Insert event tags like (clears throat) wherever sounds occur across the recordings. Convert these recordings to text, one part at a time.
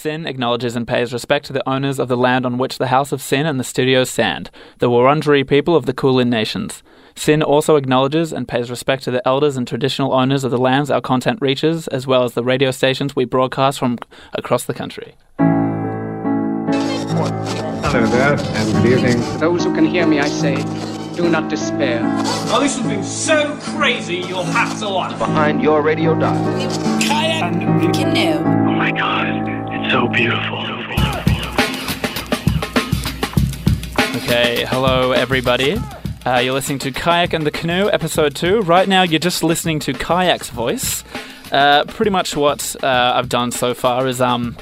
SYN acknowledges and pays respect to the owners of the land on which the House of SYN and the studios stand, the Wurundjeri people of the Kulin Nations. SYN also acknowledges and pays respect to the elders and traditional owners of the lands our content reaches, as well as the radio stations we broadcast from across the country. Hello there, and good evening. To those who can hear me, I say, do not despair. Oh, this has been so crazy, you'll have to watch. behind your radio dial. Kayak. Canoe. Oh my god, it's so beautiful. Okay, hello everybody. Uh, you're listening to Kayak and the Canoe, episode two. Right now, you're just listening to Kayak's voice. Uh, pretty much what uh, I've done so far is um,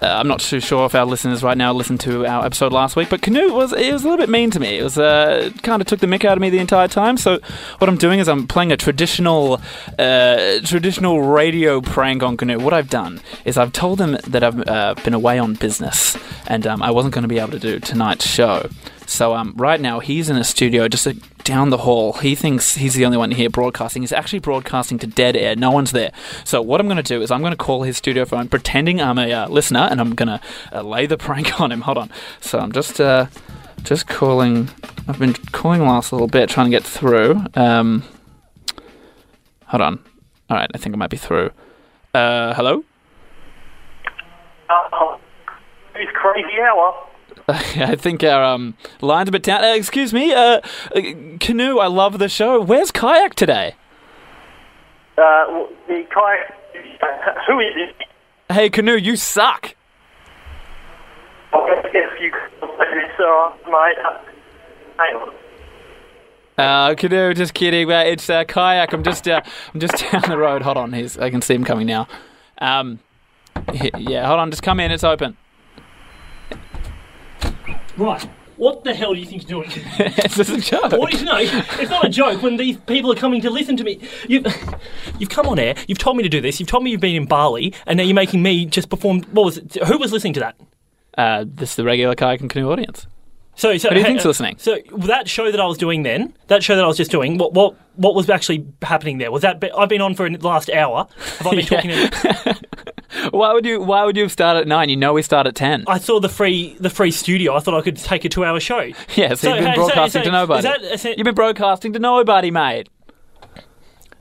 uh, I'm not too sure if our listeners right now listened to our episode last week, but Canoe was it was a little bit mean to me. It was uh, kind of took the mick out of me the entire time. So what I'm doing is I'm playing a traditional uh, traditional radio prank on Canoe. What I've done is I've told him that I've uh, been away on business and um, I wasn't going to be able to do tonight's show. So um, right now he's in a studio just uh, down the hall. He thinks he's the only one here broadcasting. He's actually broadcasting to dead air. No one's there. So what I'm going to do is I'm going to call his studio phone, pretending I'm a uh, listener, and I'm going to uh, lay the (laughs) prank on him. Hold on. So I'm just uh, just calling. I've been calling last little bit, trying to get through. Um, hold on. All right, I think I might be through. Uh, hello. Oh, it's crazy hour. (laughs) I think our um, line's a bit down. Uh, excuse me, uh, uh, Canoe, I love the show. Where's Kayak today? Uh, the kayak. (laughs) Who is it? Hey, Canoe, you suck. I guess you could say this, uh, mate. Uh, hang on. Uh, Canoe, just kidding. Uh, it's uh, Kayak. I'm just, uh, I'm just (laughs) down the road. Hold on, he's, I can see him coming now. Um, yeah, hold on, just come in. It's open. Right. What the hell do you think you're doing? (laughs) it's just a joke. What is no? It's not a joke when these people are coming to listen to me. You, you've come on air. You've told me to do this. You've told me you've been in Bali, and now you're making me just perform. What was it? Who was listening to that? Uh, this is the regular Kayak and Canoe audience. So, so Who do you think's uh, listening? So that show that I was doing then, that show that I was just doing, what what what was actually happening there? Was that I've been on for the last hour? Have I been (laughs) talking? To, (laughs) Why would you? Why would you have started at nine? You know we start at ten. I saw the free the free studio. I thought I could take a two hour show. (laughs) yeah, so, So, you've been hey, broadcasting so to nobody. that- it- You've been broadcasting to nobody, mate.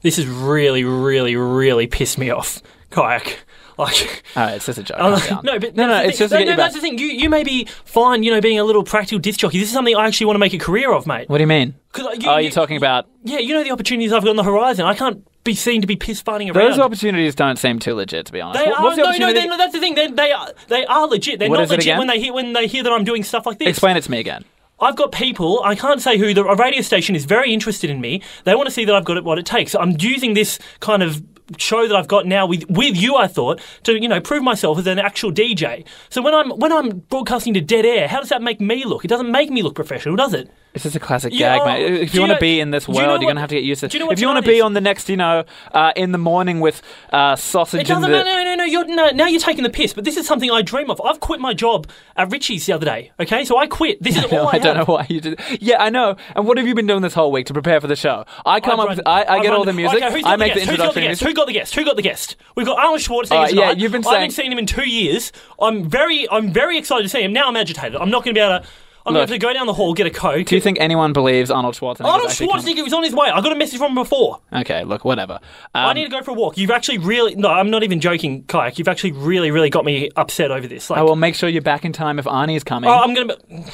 This has really, really, really pissed me off, kayak. (laughs) Like, right, it's just a joke. I'm like, no, but no, no, it's just get no, you back. that's the thing. You you may be fine, you know, being a little practical disc jockey. This is something I actually want to make a career of, mate. What do you mean? uh, you- oh, you- you're talking about Yeah, you know the opportunities I've got on the horizon. I can't be seen to be piss farting around. those opportunities. Don't seem too legit, to be honest. They What- are What's the no, no, opportunity? they, no. That's the thing. They, they are they are legit. They're What not is it legit again? when they hear when they hear that I'm doing stuff like this. Explain it to me again. I've got people. I can't say who. The a radio station is very interested in me. They want to see that I've got it, what it takes. I'm using this kind of show that I've got now with with you. I thought to you know prove myself as an actual DJ. So when I'm when I'm broadcasting to dead air, how does that make me look? It doesn't make me look professional, does it? It's just a classic Yeah, gag, mate. If you want to be in this do you know world, you're gonna have to get used to. do you know If you want to be on the next, you know, uh, in the morning with uh, sausage It doesn't the. matter. No, no, no. You're, no. Now you're taking the piss. But this is something I dream of. I've quit my job at Richie's the other day. Okay, so I quit. This is (laughs) all I, I don't know why you did. Yeah, I know. And what have you been doing this whole week to prepare for the show? I come I up, run- with, I, I get run- all the music. Okay, I make the, guest? Who's got the? Who got the guest? Who got the guest? We've got Arnold Schwarzenegger Uh, yeah, you've been Saying... I haven't seen him in two years. I'm very, I'm very excited to see him. Now I'm agitated. I'm not going to be able to. I'm going to have to go down the hall, get a coke. Do you think anyone believes Arnold Schwarzenegger? Arnold Schwarzenegger was on his way. I got a message from him before. Okay, look, whatever. Um, I need to go for a walk. You've actually really no. I'm not even joking, kayak. You've actually really, really got me upset over this. Like, I will make sure you're back in time if Arnie is coming. Oh, I'm gonna. Be...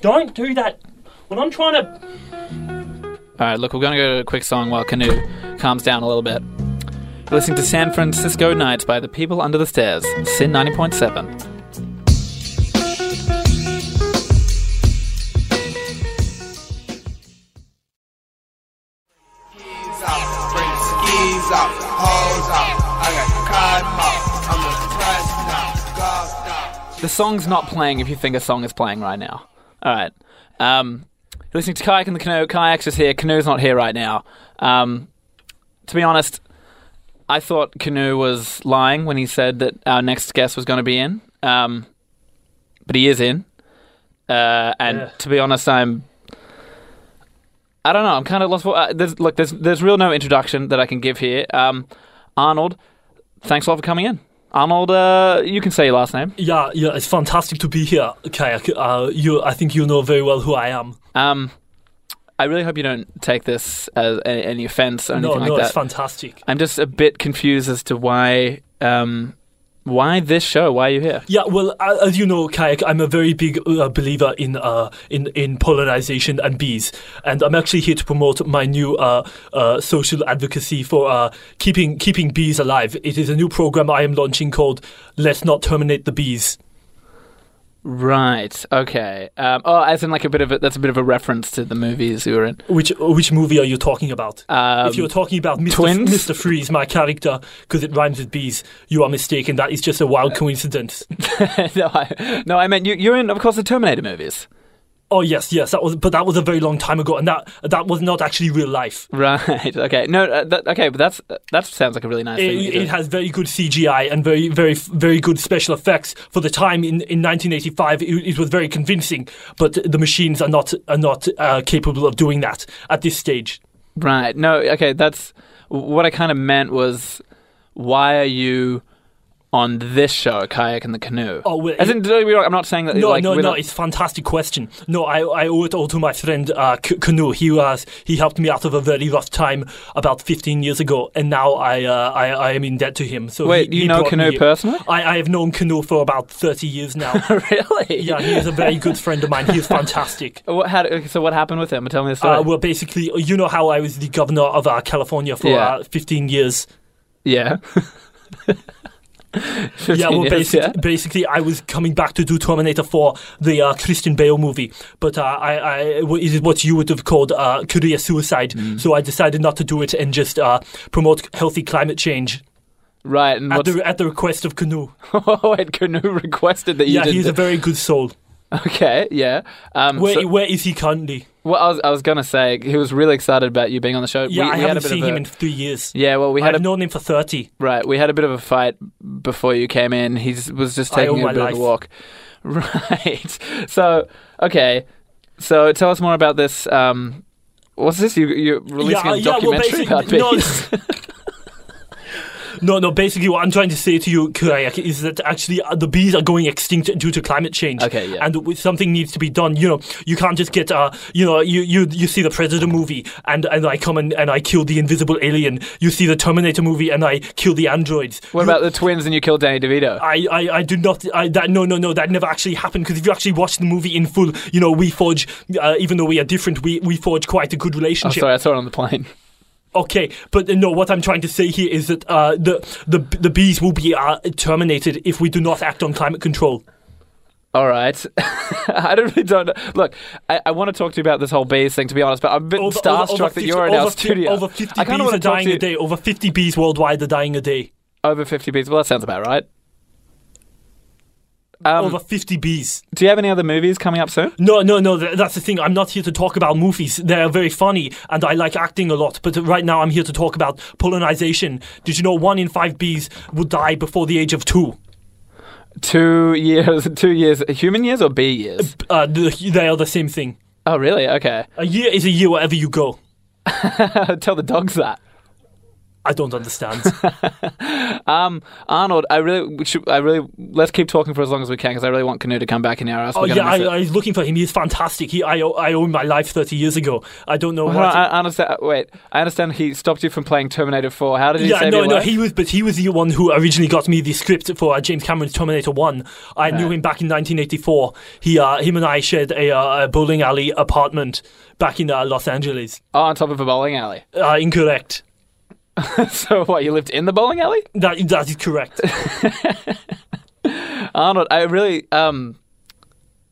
Don't do that. When I'm trying to. All right, look, we're going to go to a quick song while Canoe calms down a little bit. You're listening to San Francisco Nights by the People Under the Stairs, SYN 90.7. skis out, hoes out. I got cotton mouth. I'm a press now, golf now. The song's not playing if you think a song is playing right now. All right. Um, you're listening to Kayak in the Canoe. Kayak's is here. Canoe's not here right now. Um, to be honest, I thought Canoe was lying when he said that our next guest was going to be in. Um, but he is in. Uh, and Yeah. to be honest, I'm. I don't know. I'm kind of lost. For, uh, there's, look, there's there's real no introduction that I can give here. Um, Arnold, thanks a lot for coming in. Arnold, uh, you can say your last name. Yeah, yeah, it's fantastic to be here, Kayak. Uh, you, I think you know very well who I am. Um, I really hope you don't take this as any offense or anything no, like no, that. it's fantastic. I'm just a bit confused as to why, um, why this show? Why are you here? Yeah, well, as you know, Kayak, I'm a very big uh, believer in uh, in in polarization and bees, and I'm actually here to promote my new uh, uh, social advocacy for uh, keeping keeping bees alive. It is a new program I am launching called "Let's Not Terminate the Bees." Right. Okay. Um, oh, as in like a bit of a, that's a bit of a reference to the movies you were in. Which which movie are you talking about? Um, if you're talking about Mr. Twins? Mr. Freeze, my character, because it rhymes with bees, you are mistaken. That is just a wild coincidence. (laughs) no, I, no, I meant you. You're in, of course, the Terminator movies. Oh yes, yes, that was, but that was a very long time ago, and that that was not actually real life. (laughs) Right. Okay. No. Uh, that, okay, but that's that sounds like a really nice It, thing. it has very good CGI and very, very, very good special effects for the time in, in 1985. It, it was very convincing, but the machines are not are not uh, capable of doing that at this stage. Right. No. Okay. That's what I kind of meant was why are you on this show, kayak and the canoe? Oh, well, As in, don't get me wrong, I'm not saying that. No, like, no, no. It's a fantastic question. No, I, I owe it all to my friend uh, K- Canoe. He was he helped me out of a very rough time about 15 years ago, and now I uh, I, I am in debt to him. So Wait, he, you he know Canoe personally? I, I have known Canoe for about 30 years now. (laughs) really? yeah, he is a very good friend of mine. He is fantastic. (laughs) What, how, so what happened with him? Tell me the story. Uh, well, basically, you know how I was the governor of uh, California for Yeah. uh, 15 years. yeah. (laughs) (laughs) Yeah, well, basically, yeah? basically, I was coming back to do Terminator 4, the uh, Christian Bale movie, but uh, I, I, it is what you would have called uh, career suicide. Mm. So I decided not to do it and just uh, promote healthy climate change Right. And at the, at the request of Canoe. (laughs) Wait, Canoe (laughs) requested that you Yeah, he's a very good soul. okay. Yeah. Um, Where, so- where is he currently? Well, I was, I was gonna say he was really excited about you being on the show. Yeah, we, I we had a haven't seen a, him in three years. Yeah. Well, we had I've a known him for 30. Right, we had a bit of a fight before you came in. He was just taking a bit life. of a walk. (laughs) Right. So, okay. So, tell us more about this. Um, what's this? You you're releasing yeah, a yeah, well, documentary about basically, (laughs) no. No. Basically, what I'm trying to say to you, Kayak, is that actually uh, the bees are going extinct due to climate change. Okay, yeah. And something needs to be done. You know, you can't just get, uh, you know, you, you you see the Predator movie, and, and I come and, and I kill the invisible alien. You see the Terminator movie, and I kill the androids. what You- about the twins and you kill Danny DeVito? I, I, I do not. I, that no no no that never actually happened because if you actually watch the movie in full, you know we forge. Uh, even though we are different, we, we forge quite a good oh, relationship. sorry, I saw it on the plane. (laughs) Okay, but no, what I'm trying to say here is that uh, the the the bees will be uh, terminated if we do not act on climate control. All right. (laughs) I don't really don't know. Look, I, I want to talk to you about this whole bees thing, to be honest, but I'm a bit Over- starstruck over- over that you're in our studio. Over 50 I kind bees of are want to talk dying a day. Over 50 bees worldwide are dying a day. over 50 bees. Well, that sounds about right. Um, over 50 bees. do you have any other movies coming up soon? No, no, no. th- That's the thing. I'm not here to talk about movies. They're very funny, and I like acting a lot. But right now, I'm here to talk about pollination. Did you know one in five bees would die before the age of two? Two years, (laughs) two years, human years or bee years? Uh, th- they are the same thing. Oh, really? Okay. A year is a year wherever you go. (laughs) Tell the dogs that. I don't understand. (laughs) Um, Arnold, I really, should, I really, let's keep talking for as long as we can because I really want Canoe to come back in here. Else Oh yeah, I. I was looking for him. He's fantastic. He, I, I owe my life thirty years ago. I don't know Hold what. I, I understand. Wait, I understand. He stopped you from playing Terminator Four. How did he yeah, no, no, life? he was, but he was the one who originally got me the script for uh, James Cameron's Terminator One. I knew him back in 1984. He, uh, him and I shared a, uh, a bowling alley apartment back in uh, Los Angeles. oh, on top of a bowling alley. Uh, incorrect. (laughs) so what? You lived in the bowling alley, That that is correct. (laughs) Arnold? I really, um,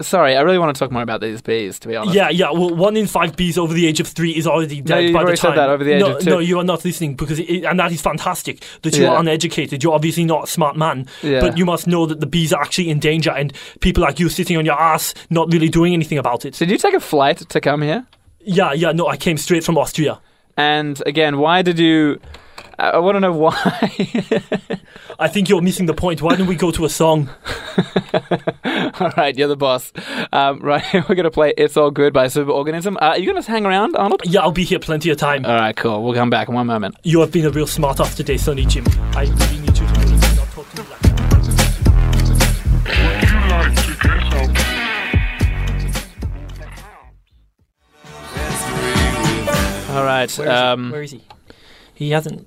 sorry, I really want to talk more about these bees. To be honest. yeah, yeah. Well, one in five bees over the age of three is already dead you've by already the said time. that, over the age no, of two. No, you are not listening because, it, and that is fantastic that you Yeah. are uneducated. You're obviously not a smart man, Yeah. but you must know that the bees are actually in danger, and people like you sitting on your ass not really doing anything about it. Did you take a flight to come here? Yeah, yeah. No, I came straight from Austria. And again, why did you? I, want to know why. (laughs) I think you're missing the point. Why don't we go to a song? (laughs) All right, you're the boss. Um, right, (laughs) we're gonna play "It's All Good" by Superorganism. Uh, are you gonna hang around, Arnold? Yeah, I'll be here plenty of time. All right, cool. We'll come back in one moment. You have been a real smart off today, Sonny Jim. I really Right. Where is, um, he? Where is he? He hasn't. Is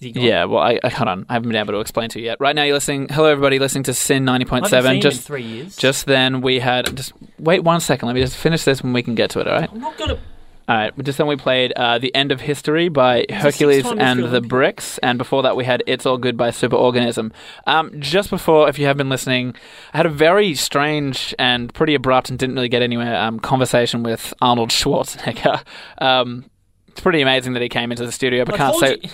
he gone? Yeah, well, I, I hold on. I haven't been able to explain to you yet. Right now, you're listening. Hello, everybody, listening to SYN ninety point seven. Just three years. just then, we had just wait one second. Let me just finish this when we can get to it. All right. I'm not gonna. All right. Just then, we played uh, "The End of History" by Hercules and the. Bricks, and before that, we had "It's All Good" by Superorganism. Um, just before, if you have been listening, I had a very strange and pretty abrupt and didn't really get anywhere um, conversation with Arnold Schwarzenegger. (laughs) Um, it's pretty amazing that he came into the studio, but I can't say. you-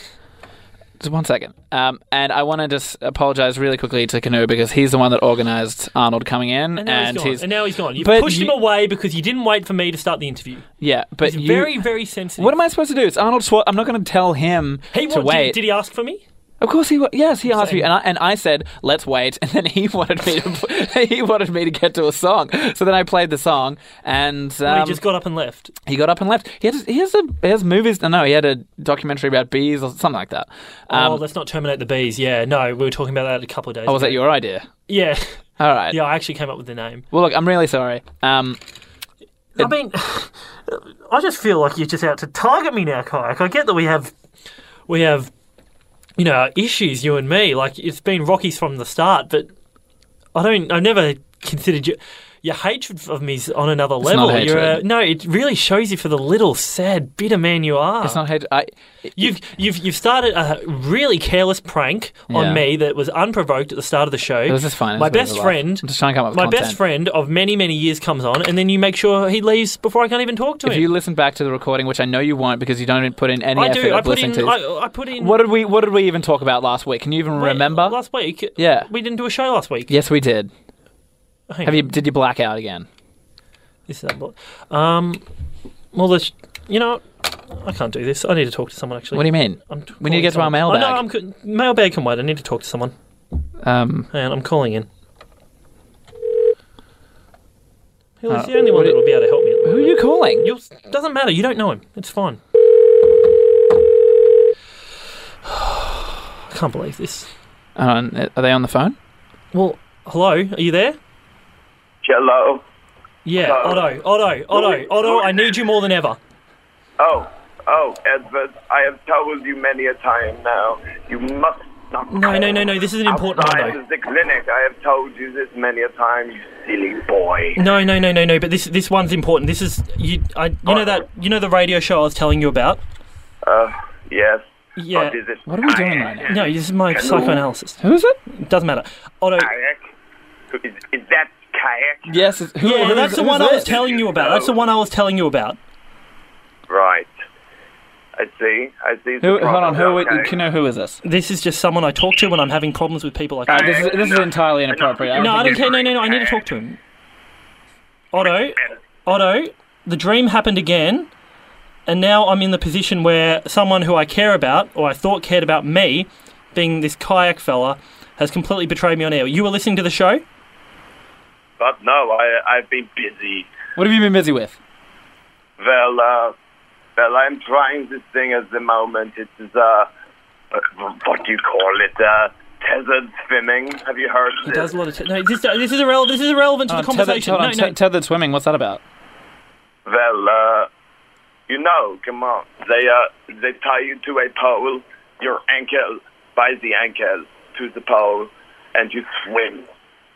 Just one second. Um, and I want to just apologize really quickly to Canoe because he's the one that organized Arnold coming in, And now he's gone. and now he's gone. You pushed you- him away because you didn't wait for me to start the interview. yeah, but He's you, very, very sensitive. What am I supposed to do? It's Arnold Schwarzenegger. I'm not going to tell him He to wa- wait. Did, did he ask for me? Of course he wa- yes he asked me and I, and I said let's wait (laughs) and then he wanted me to (laughs) he wanted me to get to a song so then I played the song and um, he just got up and left. he got up and left he has he has a he has movies no no he had a documentary about bees or something like that um, oh, let's not terminate the bees. Yeah, no, we were talking about that a couple of days. oh was that your idea Yeah, (laughs) all right yeah. I actually came up with the name. well look I'm really sorry um I mean, (sighs) I just feel like you're just out to target me now, Kayak. I get that we have, we have, you know, issues, you and me. Like it's been Rockies from the start, but I don't. I've never considered you. Your hatred of me is on another level. not You're a, no, it really shows you for the little sad, bitter man you are. it's not hate I You've you've you've started a really careless prank on Yeah. me that was unprovoked at the start of the show. it was just fine My was a bit best of a laugh. friend, I'm just trying to come up with my content. best friend of many many years comes on, and then you make sure he leaves before I can't even talk to if him. If you listen back to the recording which I know you won't because you don't put in any I effort do. I put listening in. to this. I, I put in. what did we what did we even talk about last week can you even wait, remember last week? Yeah. we didn't do a show last week. yes we did Hang have on. you did you black out again This is that. blo- Um. Well, let's. You know, I can't do this. I need to talk to someone. Actually, what do you mean I'm We need to get to our calling someone. mailbag. Oh, no, I'm co- mailbag can wait. I need to talk to someone. um And I'm calling in. He's Uh, the only what one do- that will be able to help me. Who are you calling? You'll, doesn't matter. You don't know him. It's fine. (sighs) I can't believe this. Uh, are they on the phone? Well, hello. Are you there? Hello. Yeah, Uh, Otto, Otto, Otto, Otto. I need you more than ever. Oh, oh, Edward, I have told you many a time now. You must not. No, no, no, no. This is an important one, Outside though. of the clinic, I have told you this many a time, you silly boy. No, no, no, no, no. But this this one's important. This is you. I you know that you know the radio show I was telling you about. Uh, yes. Yeah. What is it? What are we doing right now? No, this is my psychoanalysis. Who is it? It doesn't matter. Otto. Is, is that kayak? Yes. it's- Who, Yeah, who that's is- the one I was this? telling you about. That's the one I was telling you about. Right. I see. I see. Who, hold on. Who? Okay. Can you know who is this? This is just someone I talk to when I'm having problems with people like Uh, this is this is entirely inappropriate. No, I don't care. No, no, no. I need to talk to him. Otto, Otto, the dream happened again, and now I'm in the position where someone who I care about, or I thought cared about me, being this kayak fella, has completely betrayed me on air. You were listening to the show? But no, I, I've been busy. What have you been busy with? Well, uh, well, I'm trying this thing at the moment. It is, uh, uh, what do you call it? Uh, tethered swimming. Have you heard He this? does a lot of. Te- no, this, this is irrelevant. This is irrelevant to the conversation. Tethered, no, on, no. te- tethered swimming. What's that about? Well, uh, you know, come on. They, uh, they tie you to a pole, your ankle, by the ankle, to the pole, and you swim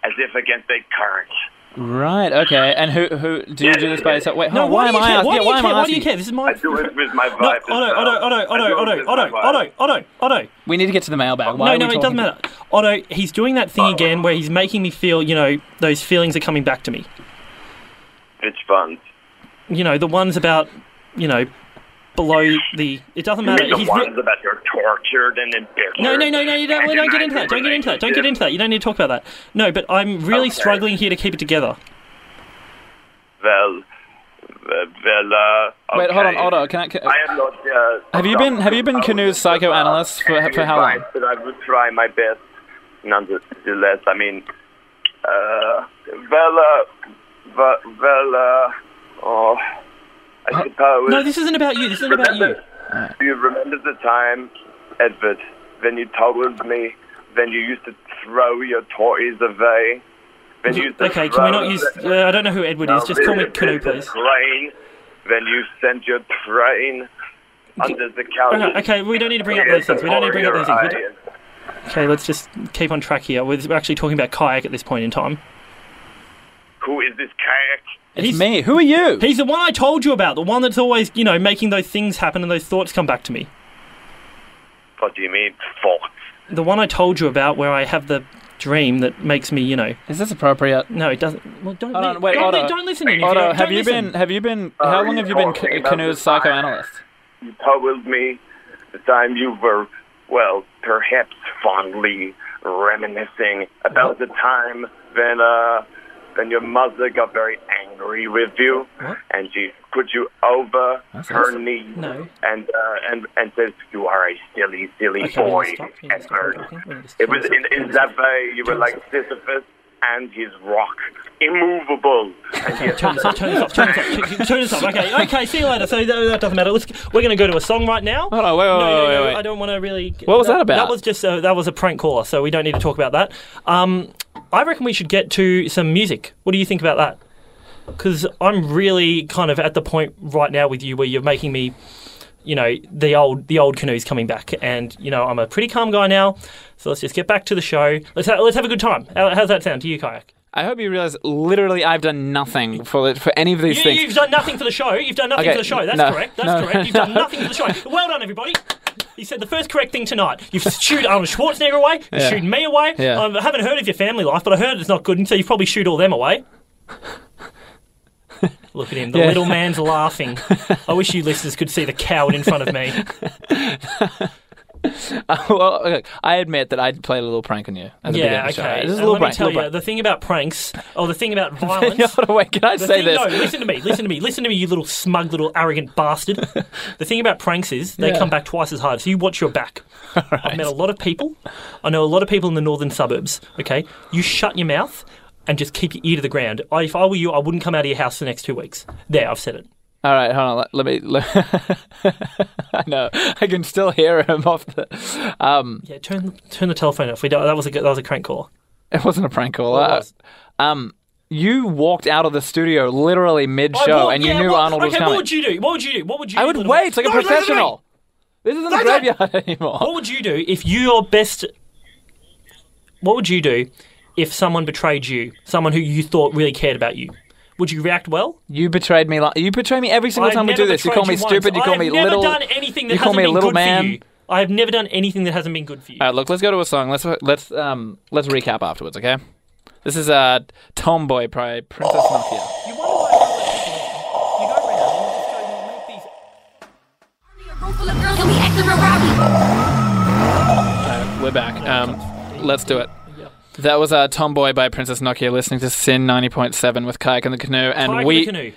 as if against a current. Right. Okay. And who who do you do this by yourself? Wait. no, why, why am I asking? Why yeah, why am care? I Why do you care? This is my. I do it with my No. Otto, Otto, Otto, Otto, Otto, Otto, Otto, Otto, Otto. We need to get to the mailbag. Why No, no, it doesn't matter. Otto, he's doing that thing oh. again where he's making me feel, you know, those feelings are coming back to me. Which fun. You know, the ones about, you know, below the. It doesn't matter. mean the He's ones about you're tortured and embittered. no, no, no, no. You don't. and Don't get into that. Don't get into that. Don't get into that. You don't need to talk about that. No, but I'm really Okay. struggling here to keep it together. Well, well, uh, Wait. Hold on, okay. Otto. Can I? Can, I am not. Uh, Have you been- have you been Canoe's psychoanalyst for- for how long? But I would try my best. Nonetheless, I mean, uh, well, uh, well, well, uh, oh, I suppose. No, this isn't about you. This isn't about you. Do you remember the time, Edward, when you told me when you used to throw your toys away? When you used to Okay, can we not use? Uh, I don't know who Edward is. Just call me Now, Canoe, please. Train, when you sent your train under the couch. Okay, okay, we don't need to bring up those things. We don't need to bring up those things. Okay, let's just keep on track here. We're actually talking about kayak at this point in time. Who is this kayak? It's He's- me. Who are you? He's the one I told you about, the one that's always, you know, making those things happen and those thoughts come back to me. What do you mean, thoughts? The one I told you about where I have the dream that makes me, you know, Is this appropriate? no, it doesn't. Well, don't, Hold li- wait, don't, li- Otto. don't listen in. if you Otto, don't- have don't you listen. been? Have you been? How long have you been Ca- Canoe's psychoanalyst? You told me the time you were, well, perhaps fondly reminiscing about the time when, uh, when your mother got very angry with you, What? and she put you over That's her awesome. knee, No. and uh, and and says you are a silly, silly Okay, we boy, need to stop. We need to and stop her. talking. We need to It was in, in that way you were like Sisyphus and his rock, immovable. Okay, turn this off, turn this off, turn this off, turn- turn this off. Okay, okay, see you later. So that, that doesn't matter. Let's, we're going to go to a song right now. Hold on, wait, wait, no, no, wait, no, wait, wait. I don't want to really. What was that about? That was just uh, that was a prank caller, so we don't need to talk about that. Um, I reckon we should get to some music. What do you think about that? Because I'm really kind of at the point right now with you where you're making me, you know, the old the old canoe's coming back, and you know I'm a pretty calm guy now. So let's just get back to the show. Let's ha- let's have a good time. How, how's that sound to you, kayak? I hope you realize literally I've done nothing for it, for any of these You, things. you've done nothing for the show. You've done nothing Okay, for the show. That's no, correct. That's no, correct. You've done (laughs) nothing for the show. Well done, everybody. You said the first correct thing tonight. You've shooed Arnold Schwarzenegger away. You've Yeah. shooed me away. Yeah. I haven't heard of your family life, but I heard it's not good, and so you probably shoot all them away. (laughs) Look at him. The Yeah. little man's laughing. I wish you listeners could see the coward in front of me. (laughs) (laughs) Uh, well, okay, I admit that I played a little prank on you yeah, of the show. okay. Just a little let me prank. tell little you, prank. the thing about pranks, or the thing about (laughs) violence. Hold wait, can I say thing, this? No, listen to me. Listen to me. Listen to me, you little smug, little arrogant bastard. (laughs) the thing about pranks is they Yeah. come back twice as hard. So you watch your back. I've met a lot of people. I know a lot of people in the northern suburbs. Okay, you shut your mouth and just keep your ear to the ground. I, if I were you, I wouldn't come out of your house for the next two weeks. There, I've said it. All right, hold on. Let, let me. Let, (laughs) I know. I can still hear him off the. Um, Yeah, turn turn the telephone off. We don't, that was a good- that was a crank call. it wasn't a prank call. Uh, was? um, you walked out of the studio literally mid-show, Oh, and you yeah, knew Arnold okay, was coming. what would you do? What would you do? What would you? I would wait like a No, me. professional. This isn't a graveyard (laughs) anymore. What would you do if your best? What would you do if someone betrayed you? Someone who you thought really cared about you. Would you react well? You betrayed me. Like, you betray me every single I've time we never do this. You betrayed call me once. stupid. You call I me have never little. done anything that you call hasn't me a been little good man. for you. I have never done anything that hasn't been good for you. All right, look, let's go to a song. Let's let's um let's recap afterwards, okay? This is uh Tomboy by Princess Nokia. you wonder why let people in. You go around and just go make these. A room full of girls and we acting real rowdy. We're back. Um, let's do it. That was uh, Tomboy by Princess Nokia. Listening to SYN ninety point seven with Kayak and the Canoe, and Kayak in we the canoe.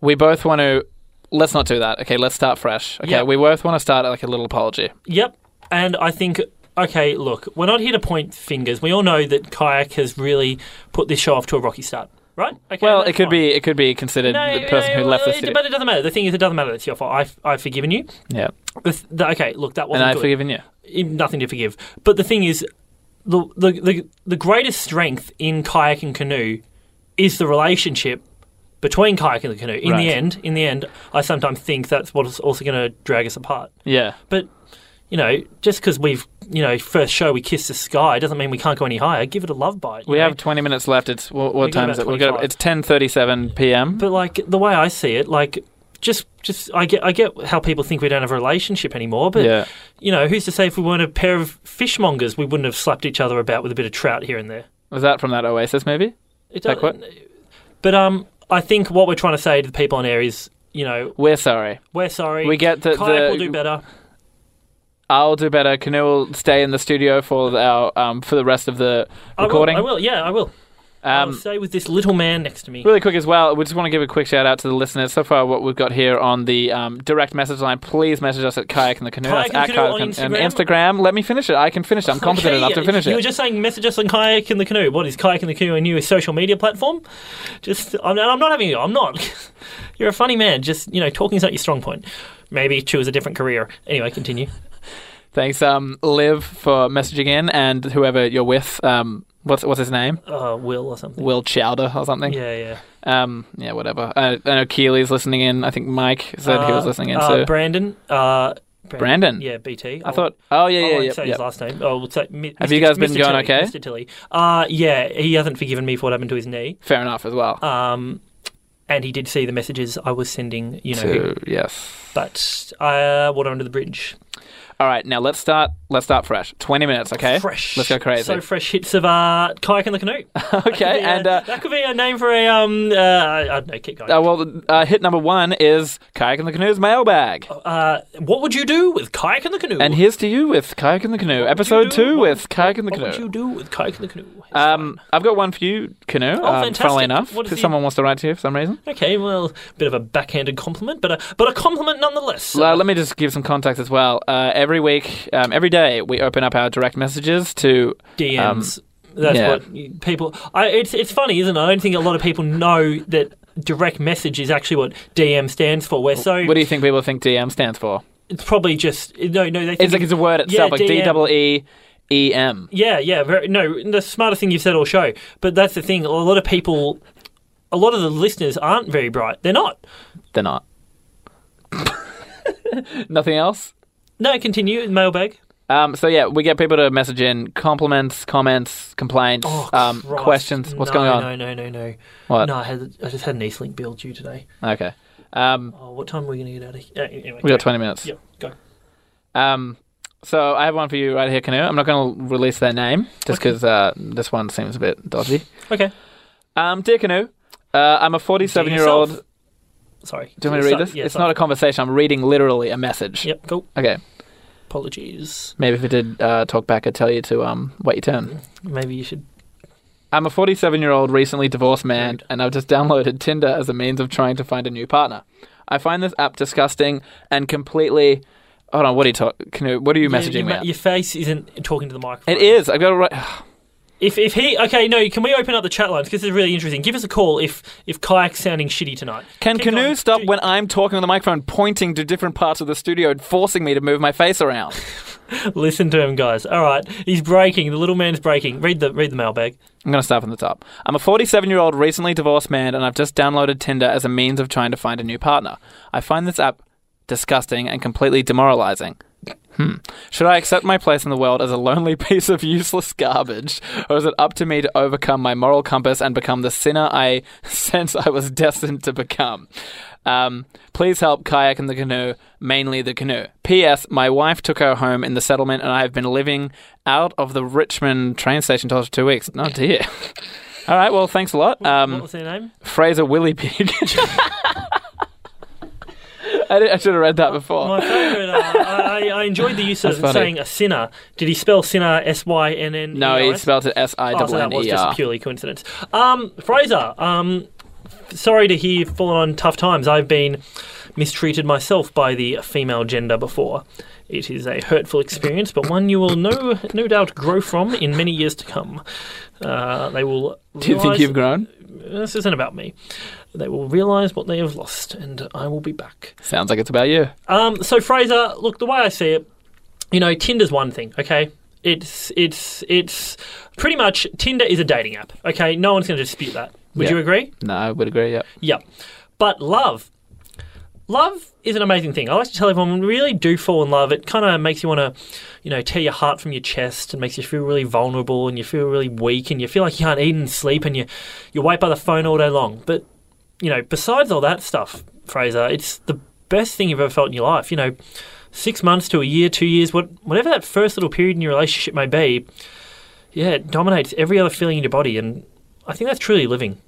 we both want to. Let's not do that. Okay, let's start fresh. Okay, Yeah. we both want to start like a little apology. Yep. And I think, okay, look, we're not here to point fingers. We all know that Kayak has really put this show off to a rocky start, right? Okay, Well, that's it could fine. be it could be considered the person who left the it-. But it doesn't matter. The thing is, it doesn't matter. It's your fault. I've, I've forgiven you. Yeah, The th- the- okay, look, that and wasn't I've good. forgiven you. Nothing to forgive. But the thing is, the, the, the, the greatest strength in kayak and canoe is the relationship between kayak and the canoe. In Right. the end, in the end, I sometimes think that's what's also going to drag us apart. Yeah, But you know, just because we've you know first show we kissed the sky doesn't mean we can't go any higher. Give it a love bite. we know? have twenty minutes left. It's what, what time is it? about We got 25. it's ten thirty seven p.m. But like the way I see it, like just just I get I get how people think we don't have a relationship anymore. But Yeah. you know, who's to say if we weren't a pair of fishmongers, we wouldn't have slapped each other about with a bit of trout here and there. Was that from that Oasis movie? It what? But um, I think what we're trying to say to the people on air is, you know, We're sorry. we're sorry. We get that Kayak the- will do better. I'll do better. Canoe will stay in the studio for our um for the rest of the recording. I will. I will. Yeah, I will. I'll Um, stay with this little man next to me. Really quick as well, we just want to give a quick shout out to the listeners. So far, what we've got here on the um, direct message line, please message us at Kayak and the Canoe. Kayak and Canoe on and Instagram. Instagram. Let me finish it. I can finish it. I'm competent Okay, enough to finish you it. were just saying message us on Kayak in the Canoe. What is Kayak in the Canoe a new social media platform? Just, I'm, I'm not having you. I'm not. (laughs) You're a funny man. Just, you know, talking's not your strong point. Maybe choose a different career. Anyway, continue. Thanks, um, Liv, for messaging in, and whoever you're with. Um, What's what's his name? Uh, Will or something. Will Chowder or something. Yeah, yeah. Um. Yeah. Whatever. Uh, I know Keely's listening in. I think Mike said he was Uh, listening in uh, too. Brandon. Uh, Brandon? Yeah, BT. I thought. Oh yeah, I yeah, yeah. say yeah. his last name. Oh, we'll say Mi- Have you guys been Mr. going Tilly, okay? Mr. Tilly. Uh, yeah, he hasn't forgiven me for what happened to his knee. Fair enough as well. Um, and he did see the messages I was sending. You know, to, yes. but uh, water under the bridge. All right. Now let's start. Let's start fresh. Twenty minutes. Okay. Fresh. Let's go crazy. So fresh hits of uh, kayak in the canoe. (laughs) Okay. be a- And uh, that could be a name for a um. Uh, I don't know. Keep going. uh, well, uh, hit number one is kayak in the canoe's mailbag. Uh, what would you do with kayak in the canoe? And here's to you with kayak in the canoe. What Episode two What- with kayak in the what canoe. What would you do with kayak in the canoe? It's Um. I've got one for you, Canoe. um, fantastic. funnily enough, because he- someone wants to write to you for some reason. Okay, well, bit of a backhanded compliment, but a but a compliment nonetheless. Uh, let me just give some context as well. Uh, every week, um, every day, we open up our direct messages to. Um, DMs. That's yeah. what people. I, it's it's funny, isn't it? I don't think a lot of people know that direct message is actually what DM stands for. We're so What do you think people think DM stands for? it's probably just no no. They think It's like it's a word itself, Yeah, like D double E E M. Yeah, yeah. Very, no, the smartest thing you've said all show. But that's the thing. A lot of people, a lot of the listeners aren't very bright. They're not. They're not. (laughs) Nothing else. No, continue. Mailbag. Um, so yeah, we get people to message in compliments, comments, complaints, Oh, um, Christ. questions. What's No, going on? No, no, no, no. What? No, I, had, I just had an Eastlink bill due today. Okay. Um, Oh, what time are we going to get out of here? Uh, anyway, we go. got twenty minutes. Yep, go. Um, so I have one for you right here, Canoe. I'm not going to release their name just Okay. because uh, this one seems a bit dodgy. Okay. Um, dear Canoe, uh, I'm a 47 year old. yourself. Sorry. Do you want me to read this? Yeah, it's not a conversation. I'm reading literally a message. Yep, go. Okay. Apologies. Maybe if it did uh, talk back, I'd tell you to um, wait your turn. Maybe you should. I'm a 47 year old recently divorced man, and I've just downloaded Tinder as a means of trying to find a new partner. I find this app disgusting and completely. Hold on, what are you talking? What are you messaging your, me? your face isn't talking to the microphone. It is. I've got to write. (sighs) If if he okay, no, can we open up the chat lines because this is really interesting. Give us a call if if kayak's sounding shitty tonight. Can Keep Canoe going. stop Do- when I'm talking on the microphone, pointing to different parts of the studio and forcing me to move my face around? (laughs) Listen to him, guys. All right, he's breaking. The little man's breaking. Read the read the mailbag. I'm going to start from the top. I'm a 47 year old recently divorced man, and I've just downloaded Tinder as a means of trying to find a new partner. I find this app disgusting and completely demoralizing. Hmm. Should I accept my place in the world as a lonely (laughs) piece of useless garbage, or is it up to me to overcome my moral compass and become the sinner I (laughs) sense I was destined to become? Um, please help kayak and the canoe, mainly the canoe. P.S. My wife took her home in the settlement, and I have been living out of the Richmond train station for two weeks. Oh dear. (laughs) All right. Well, thanks a lot. what Um, was their name? Fraser Willy Pig. I, I should have read that before. My favourite. Uh, I, I enjoyed the use of saying a sinner. Did he spell sinner S Y N N? No, he spelled it S I Oh, so that was E just purely coincidence. Um, Fraser, um, sorry to hear you've fallen on tough times. I've been mistreated myself by the female gender before. It is a hurtful experience, but one you will no no doubt grow from in many years to come. Uh, they will. Do you think you've grown? This isn't about me. They will realise what they have lost, and I will be back. Sounds like it's about you. Um, so Fraser, look, the way I see it, you know, Tinder's one thing, okay? It's it's it's pretty much Tinder is a dating app, okay? No one's going to dispute that. Would Yeah. you agree? No, I would agree. Yeah. Yeah. But love, love is an amazing thing. I like to tell everyone when we really do fall in love, it kind of makes you want to, you know, tear your heart from your chest and makes you feel really vulnerable and you feel really weak and you feel like you can't eat and sleep and you you wait by the phone all day long. But you know, besides all that stuff, Fraser, it's the best thing you've ever felt in your life. You know, six months to a year, two years, what, whatever that first little period in your relationship may be, yeah, it dominates every other feeling in your body, and I think that's truly living.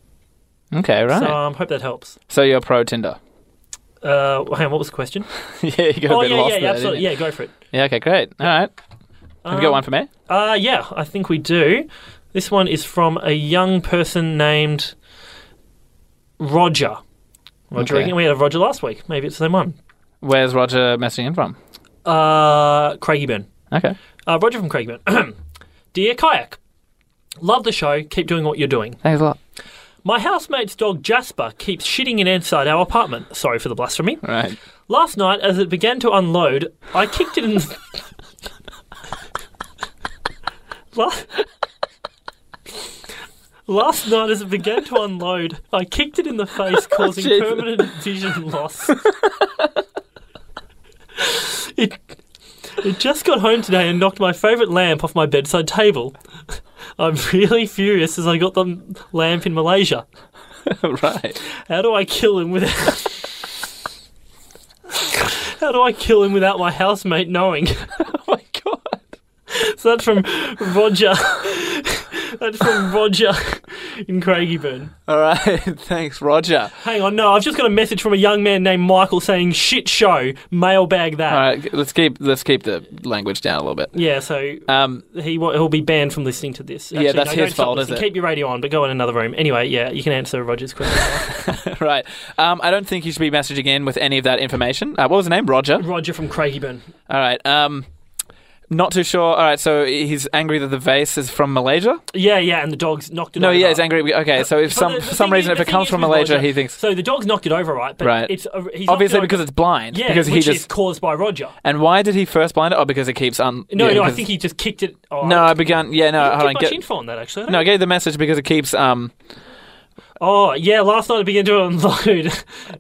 Okay, right. So So, I um, hope that helps. So you're pro Tinder. Uh, hang on, what was the question? (laughs) yeah, you got oh a bit yeah, lost yeah, there, yeah, absolutely. Yeah, go for it. Yeah. Okay, great. All right. Have you got Um, one for me? Uh, yeah, I think we do. This one is from a young person named Roger. Roger, Okay. We had a Roger last week. Maybe it's the same one. Where's Roger messaging in from? Uh, Craigieburn. Okay. Uh, Roger from Craigieburn. (clears throat) Dear Kayak, love the show. Keep doing what you're doing. Thanks a lot. My housemate's dog Jasper keeps shitting in inside our apartment. Sorry for the blasphemy. Right. Last night, as it began to unload, I kicked it in. La- Last night, as it began to unload, I kicked it in the face, (laughs) oh, causing Jesus. permanent vision loss. it, it just got home today and knocked my favourite lamp off my bedside table. (laughs) I'm really furious as I got the lamp in Malaysia. (laughs) right. How do I kill him without? (laughs) How do I kill him without my housemate knowing? Oh. So that's from Roger. that's from Roger in Craigieburn. All right. (laughs) Thanks, Roger. Hang on, no, I've just got a message from a young man named Michael saying "shit show." Mailbag that. All right. Let's keep let's keep the language down a little bit. Yeah, so Um. he wa- he'll be banned from listening to this. Yeah, that's no, his fault, is it? Keep your radio on, but go in another room. Anyway, yeah, you can answer Roger's question. (laughs) right. Um. I don't think you should be messaging in with any of that information. Uh, what was the name? Roger. Roger from Craigieburn. All right. Um. Not too sure. All right. So he's angry that the vase is from Malaysia. Yeah, yeah, and the dogs knocked it No. over. Yeah, he's angry. Okay. So if some the- for some reason is- if it comes from Malaysia, Roger- he thinks So the dog's knocked it over, right? But Right. It's uh, he's obviously it because it's blind. yeah, because he which just is caused by Roger. and why did he first blind it? Oh, because it keeps on. No, yeah, no, I think he just kicked it. Oh, No, I began. Yeah, no. Hold get on. much Get, info on that actually. No, I gave the message because it keeps um Oh yeah, last night it began to (laughs) unload.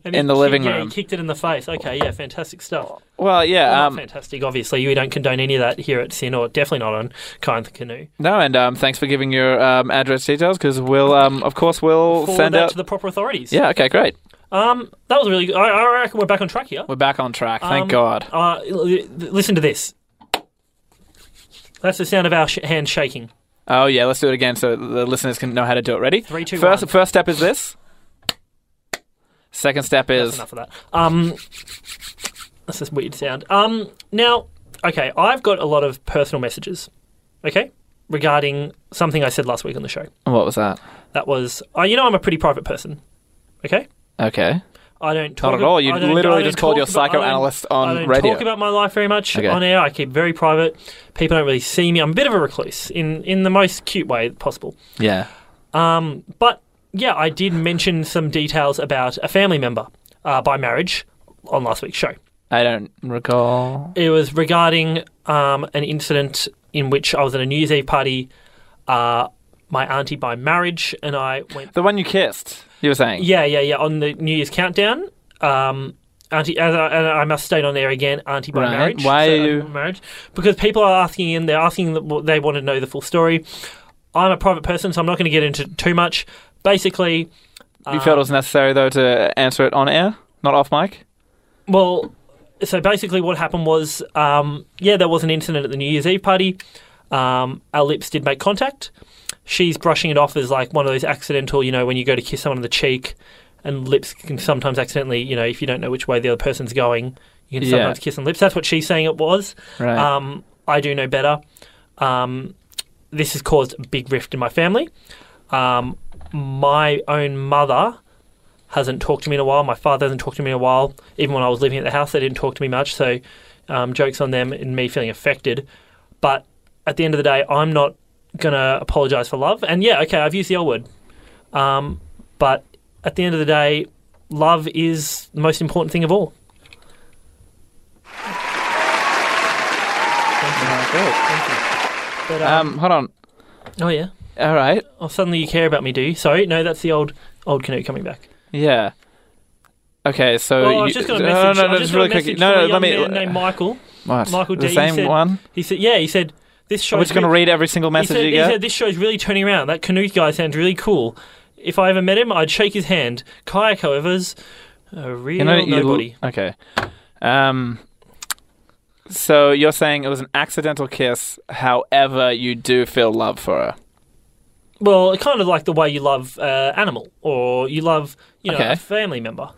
and In the living yeah, room. he kicked it in the face. Okay, yeah, fantastic stuff. Well, yeah. Well, um, fantastic. Obviously, we don't condone any of that here at SYN, or definitely not on Kind the Canoe. no, and um, thanks for giving your um, address details because we'll, um, of course, we'll Forward send that out. to the proper authorities. yeah. Okay. Great. Um, that was really good. I, I reckon we're back on track here. We're back on track. Thank Um, God. Uh, listen to this. That's the sound of our sh- hand shaking. Oh yeah. Let's do it again so the listeners can know how to do it. Ready? Three, two, First, one. first step is this. Second step That's is enough of that. Um, that's this weird sound. Um, now, okay, I've got a lot of personal messages. Okay, regarding something I said last week on the show. what was that? That was, uh, you know, I'm a pretty private person. Okay, Okay. I don't talk Not at all. You literally just called your about- I psychoanalyst on I don't radio. talk about my life very much Okay. on air. I keep very private. People don't really see me. I'm a bit of a recluse in in the most cute way possible. Yeah. Um, but yeah, I did mention some details about a family member uh, by marriage on last week's show. I don't recall. It was regarding um, an incident in which I was at a New Year's Eve party. Uh, my auntie by marriage and I went. The one you kissed. You were saying. Yeah, yeah, yeah. On the New Year's countdown, um, auntie, and I, I must state on there again, auntie by Right. marriage. Why So, are you- marriage? Because people are asking, and they're asking, that they want to know the full story. I'm a private person, so I'm not going to get into too much. Basically, You felt it was necessary though to answer it on air, not off mic. Well, so basically, what happened was, um, yeah, there was an incident at the New Year's Eve party. Um, our lips did make contact. She's brushing it off as like one of those accidental, you know, when you go to kiss someone on the cheek, and lips can sometimes accidentally, you know, if you don't know which way the other person's going, you can Yeah. sometimes kiss on lips. That's what she's saying it was. Right. Um, I do know better. Um, this has caused a big rift in my family. Um, my own mother hasn't talked to me in a while. My father hasn't talked to me in a while. Even when I was living at the house, they didn't talk to me much. So, um, jokes on them and me feeling affected. But at the end of the day, I'm not going to apologize for love. And yeah, okay, I've used the L word. Um, but at the end of the day, love is the most important thing of all. But, um, Um, hold on. oh yeah. All right. Oh, suddenly you care about me, do you? Sorry, no, that's the old old canoe coming back. Yeah. Okay, so Oh, I was just got a message. no, I no, was just really quick. No, no, let me. man named Michael. what? Michael the same he said, one. He said, "Yeah." He said, "This show." We're just going to read every single He message said, you he get. said, "This show's really turning around. That canoe guy sounds really cool. If I ever met him, I'd shake his hand. Kayak, however, is a real you know, you- nobody." Okay. Um. So you're saying it was an accidental kiss. However, you do feel love for her. Well, kind of like the way you love uh, animal, or you love, you know, Okay. a family member.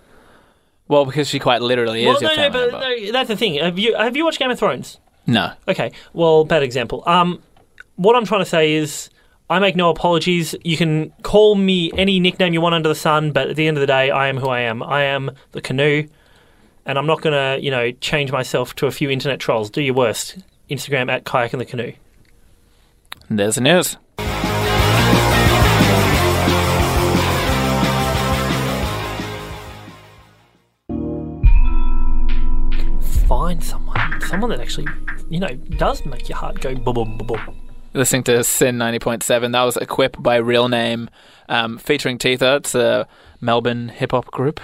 Well, because she quite literally is your no, no, family but member. no, that's the thing. Have you have you watched Game of Thrones? No. Okay, well, bad example. Um, what I'm trying to say is, I make no apologies. You can call me any nickname you want under the sun, but at the end of the day, I am who I am. I am the canoe, and I'm not gonna, you know, change myself to a few internet trolls. Do your worst. Instagram at kayak and the canoe. There's the news. Find someone, someone that actually, you know, does make your heart go boom, boom, boom, boom. listening to SYN 90.7. That was Equip by Real Name, um, featuring Teether. It's a Melbourne hip hop group.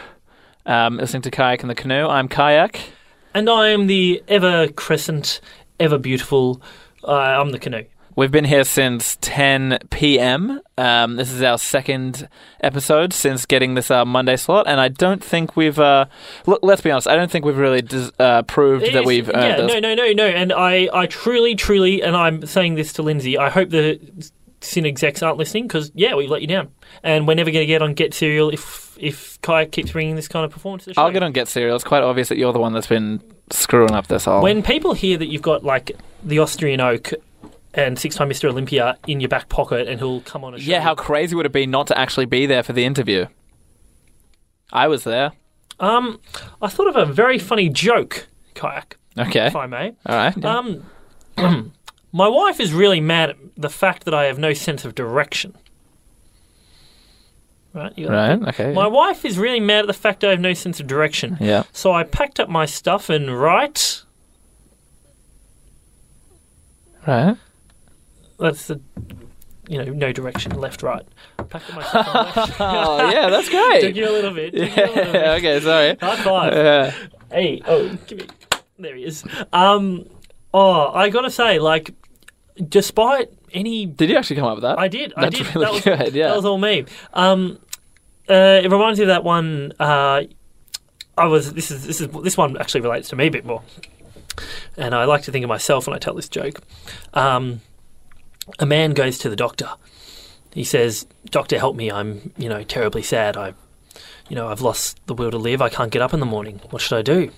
Um, listening to Kayak in the Canoe. I'm Kayak. And I am the ever crescent, ever beautiful. Uh, I'm the canoe. We've been here since 10 p.m. Um, this is our second episode since getting this uh, Monday slot, and I don't think we've. Uh, look, let's be honest. I don't think we've really des- uh, proved that we've yeah, this. no, no, no, no. And I, I truly, truly, and I'm saying this to Lindsay. I hope the SYN execs aren't listening because yeah, we let you down, and we're never going to get on Get Serial if if Kai keeps bringing this kind of performance. To the show. I'll get on Get Serial. It's quite obvious that you're the one that's been screwing up this whole. When people hear that you've got like the Austrian Oak and six-time Mr. Olympia in your back pocket, and he'll come on a show. yeah, how crazy would it be not to actually be there for the interview? I was there. Um, I thought of a very funny joke, Kayak, Okay. if I may. All right. yeah. Um, (clears throat) my wife is really mad at the fact that I have no sense of direction. Right? Right. Okay. My wife is really mad at the fact I have no sense of direction. yeah. So I packed up my stuff and right. Right. That's the, you know, no direction, left, right. Packed my stuff (laughs) and left. Oh yeah, (laughs) that's Took great. you a little bit. took you a little bit. Yeah. Okay. Sorry. High five. Yeah. Hey, oh, give me. There he is. Um, oh, I gotta say, like, despite any Did you actually come up with that? I did. I That's did. really that was, good, yeah. That was all me. Um, uh, it reminds me of that one. Uh, I was. This is. This is. This one actually relates to me a bit more. And I like to think of myself when I tell this joke. Um, a man goes to the doctor. He says, "Doctor, help me. I'm, you know, terribly sad. I, you know, I've lost the will to live. I can't get up in the morning. What should I do?"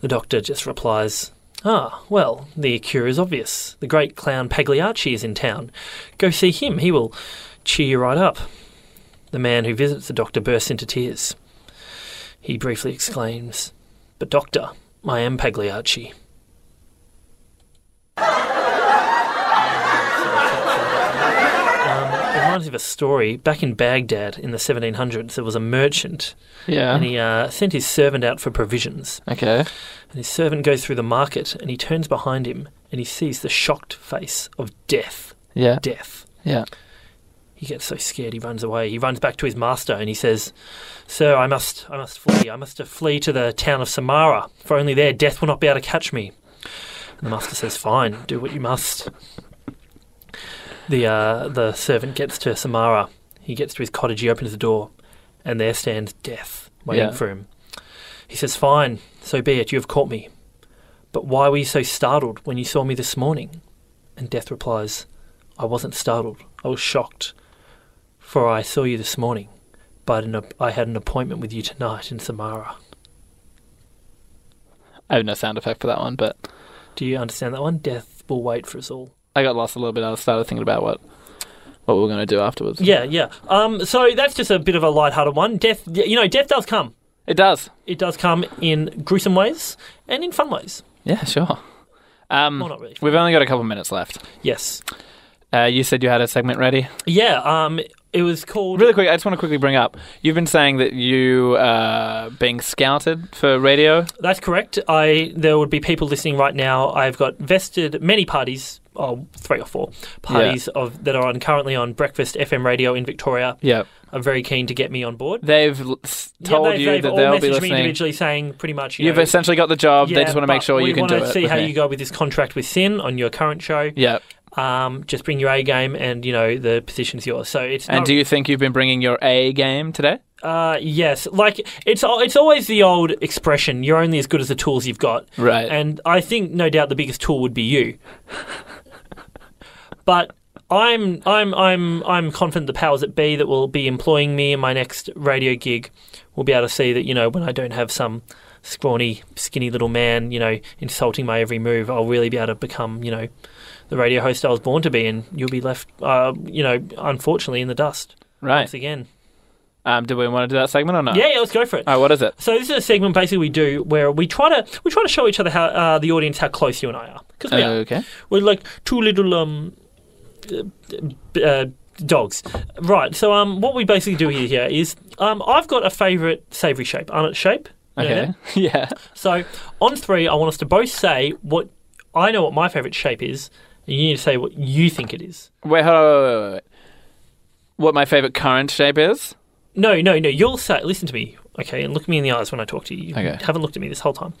The doctor just replies, Ah, well, the cure is obvious. The great clown Pagliacci is in town. Go see him, he will cheer you right up. The man who visits the doctor bursts into tears. He briefly exclaims, But doctor, I am Pagliacci. Reminds me of a story. Back in Baghdad in the 1700s, there was a merchant, yeah. and he uh, sent his servant out for provisions. okay. And his servant goes through the market and he turns behind him and he sees the shocked face of death. Yeah. Death. Yeah. He gets so scared he runs away. He runs back to his master and he says, Sir, I must I must flee. I must flee to the town of Samara, for only there death will not be able to catch me. And the master says, Fine, do what you must. The uh, the servant gets to Samara. He gets to his cottage, he opens the door, and there stands death waiting Yeah. for him. He says, Fine, so be it, you have caught me. But why were you so startled when you saw me this morning? And Death replies, I wasn't startled, I was shocked. For I saw you this morning, but an, I had an appointment with you tonight in Samara. I have no sound effect for that one, but Do you understand that one? Death will wait for us all. I got lost a little bit. I started thinking about what what we were going to do afterwards. Yeah, yeah. Um, so that's just a bit of a light-hearted one. Death, you know, death does come. It does. It does come in gruesome ways and in fun ways. Yeah, sure. Um, Well, not really. We've only got a couple minutes left. Yes. Uh, you said you had a segment ready. Yeah. Um, it was called. Really quick, I just want to quickly bring up. You've been saying that you uh, being scouted for radio. That's correct. I there would be people listening right now. I've got vested many parties, oh, three or four parties of that are on currently on Breakfast FM radio in Victoria. Yeah, are very keen to get me on board. they've l- told yeah, they've, you they've that they'll be me listening. individually saying pretty much. You You've know, essentially got the job. they just want to make sure you can do it. We want to see how me. you go with this contract with SYN on your current show. Yeah. Um, just bring your A game, and you know the position's yours. So it's And do you think you've been bringing your A game today? Uh, yes, like it's it's always the old expression: "You're only as good as the tools you've got." Right. And I think, no doubt, the biggest tool would be you. (laughs) but I'm I'm I'm I'm confident the powers that be that will be employing me in my next radio gig will be able to see that you know when I don't have some scrawny, skinny little man, you know, insulting my every move, I'll really be able to become, you know, the radio host I was born to be, and you'll be left, uh, you know, unfortunately in the dust Right. once again. Um, do we want to do that segment or not? Yeah, yeah, let's go for it. Oh, what is it? So this is a segment basically we do where we try to we try to show each other how uh, the audience how close you and I are because we are. okay. We're like two little um uh, dogs, right? So um, what we basically do here, here is um, I've got a favourite savoury shape, Arnott shape. You know Okay. that? (laughs) yeah. So on three, I want us to both say what I know what my favourite shape is, And You need to say what you think it is. Wait, hold on, wait, wait, wait, wait. What my favorite current shape is? No, no, no. You'll say, listen to me, okay, and look me in the eyes when I talk to you. You Okay. haven't looked at me this whole time.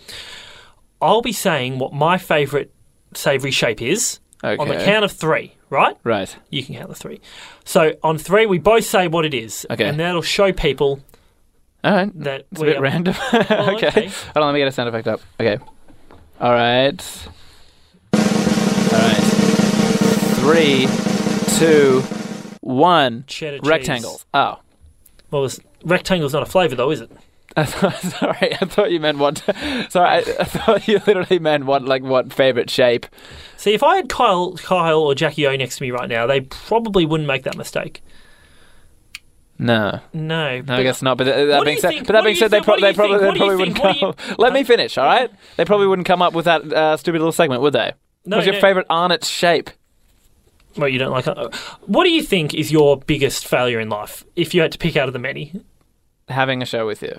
I'll be saying what my favourite savoury shape is on the count of three, right? Right. You can count the three. So on three, we both say what it is. Okay. And that'll show people All right. that It's a bit are- random. (laughs) Well, okay. okay. Hold on, let me get a sound effect up. Okay. All right. All right. Three, two, one. Cheddar cheese. Oh. Well, rectangle's not a flavour, though, is it? (laughs) I thought, sorry, I thought you meant what? (laughs) Sorry, I, I thought you literally meant what, like what favorite shape. See, if I had Kyle, Kyle or Jackie O next to me right now, they probably wouldn't make that mistake. No, No. no, I guess not. But that What being said, think? but that What being said, they, pro- they they What do you probably wouldn't? Come. you- Let me finish, all right? They probably wouldn't come up with that uh, stupid little segment, would they? No, What's your no. favorite Arnott shape? Well, you don't like it. What do you think is your biggest failure in life, if you had to pick out of the many? Having a show with you.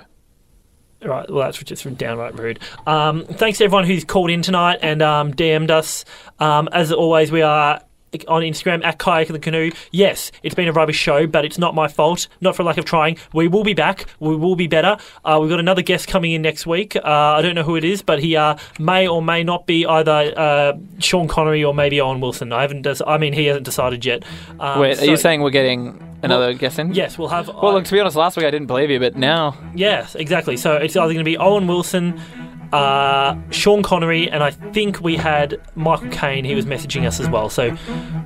Right, well, that's just from downright rude. Um, thanks to everyone who's called in tonight and um, DM'd us. Um, as always, we are on Instagram at Kayak the Canoe. Yes, it's been a rubbish show, but it's not my fault, not for lack of trying. We will be back. We will be better. Uh, we've got another guest coming in next week. Uh, I don't know who it is, but he uh, may or may not be either uh, Sean Connery or maybe Owen Wilson. I haven't. Des- I mean, he hasn't decided yet. Um, Wait, are you saying we're getting another in? Yes, we'll have. Well, look, to be honest, last week I didn't believe you, but now Yes, exactly. So it's either going to be Owen Wilson, uh, Sean Connery, and I think we had Michael Caine. He was messaging us as well. So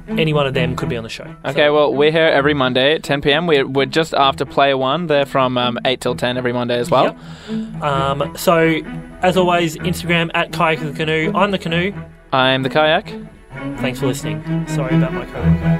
any one of them could be on the show. Okay, well, we're here every Monday at 10 p.m. We're, we're just after Player One. They're from um, 8 till 10 every Monday as well. Yep. Um, so as always, Instagram at Kayak the Canoe. I'm the Canoe. I'm the Kayak. Thanks for listening. Sorry about my coworker.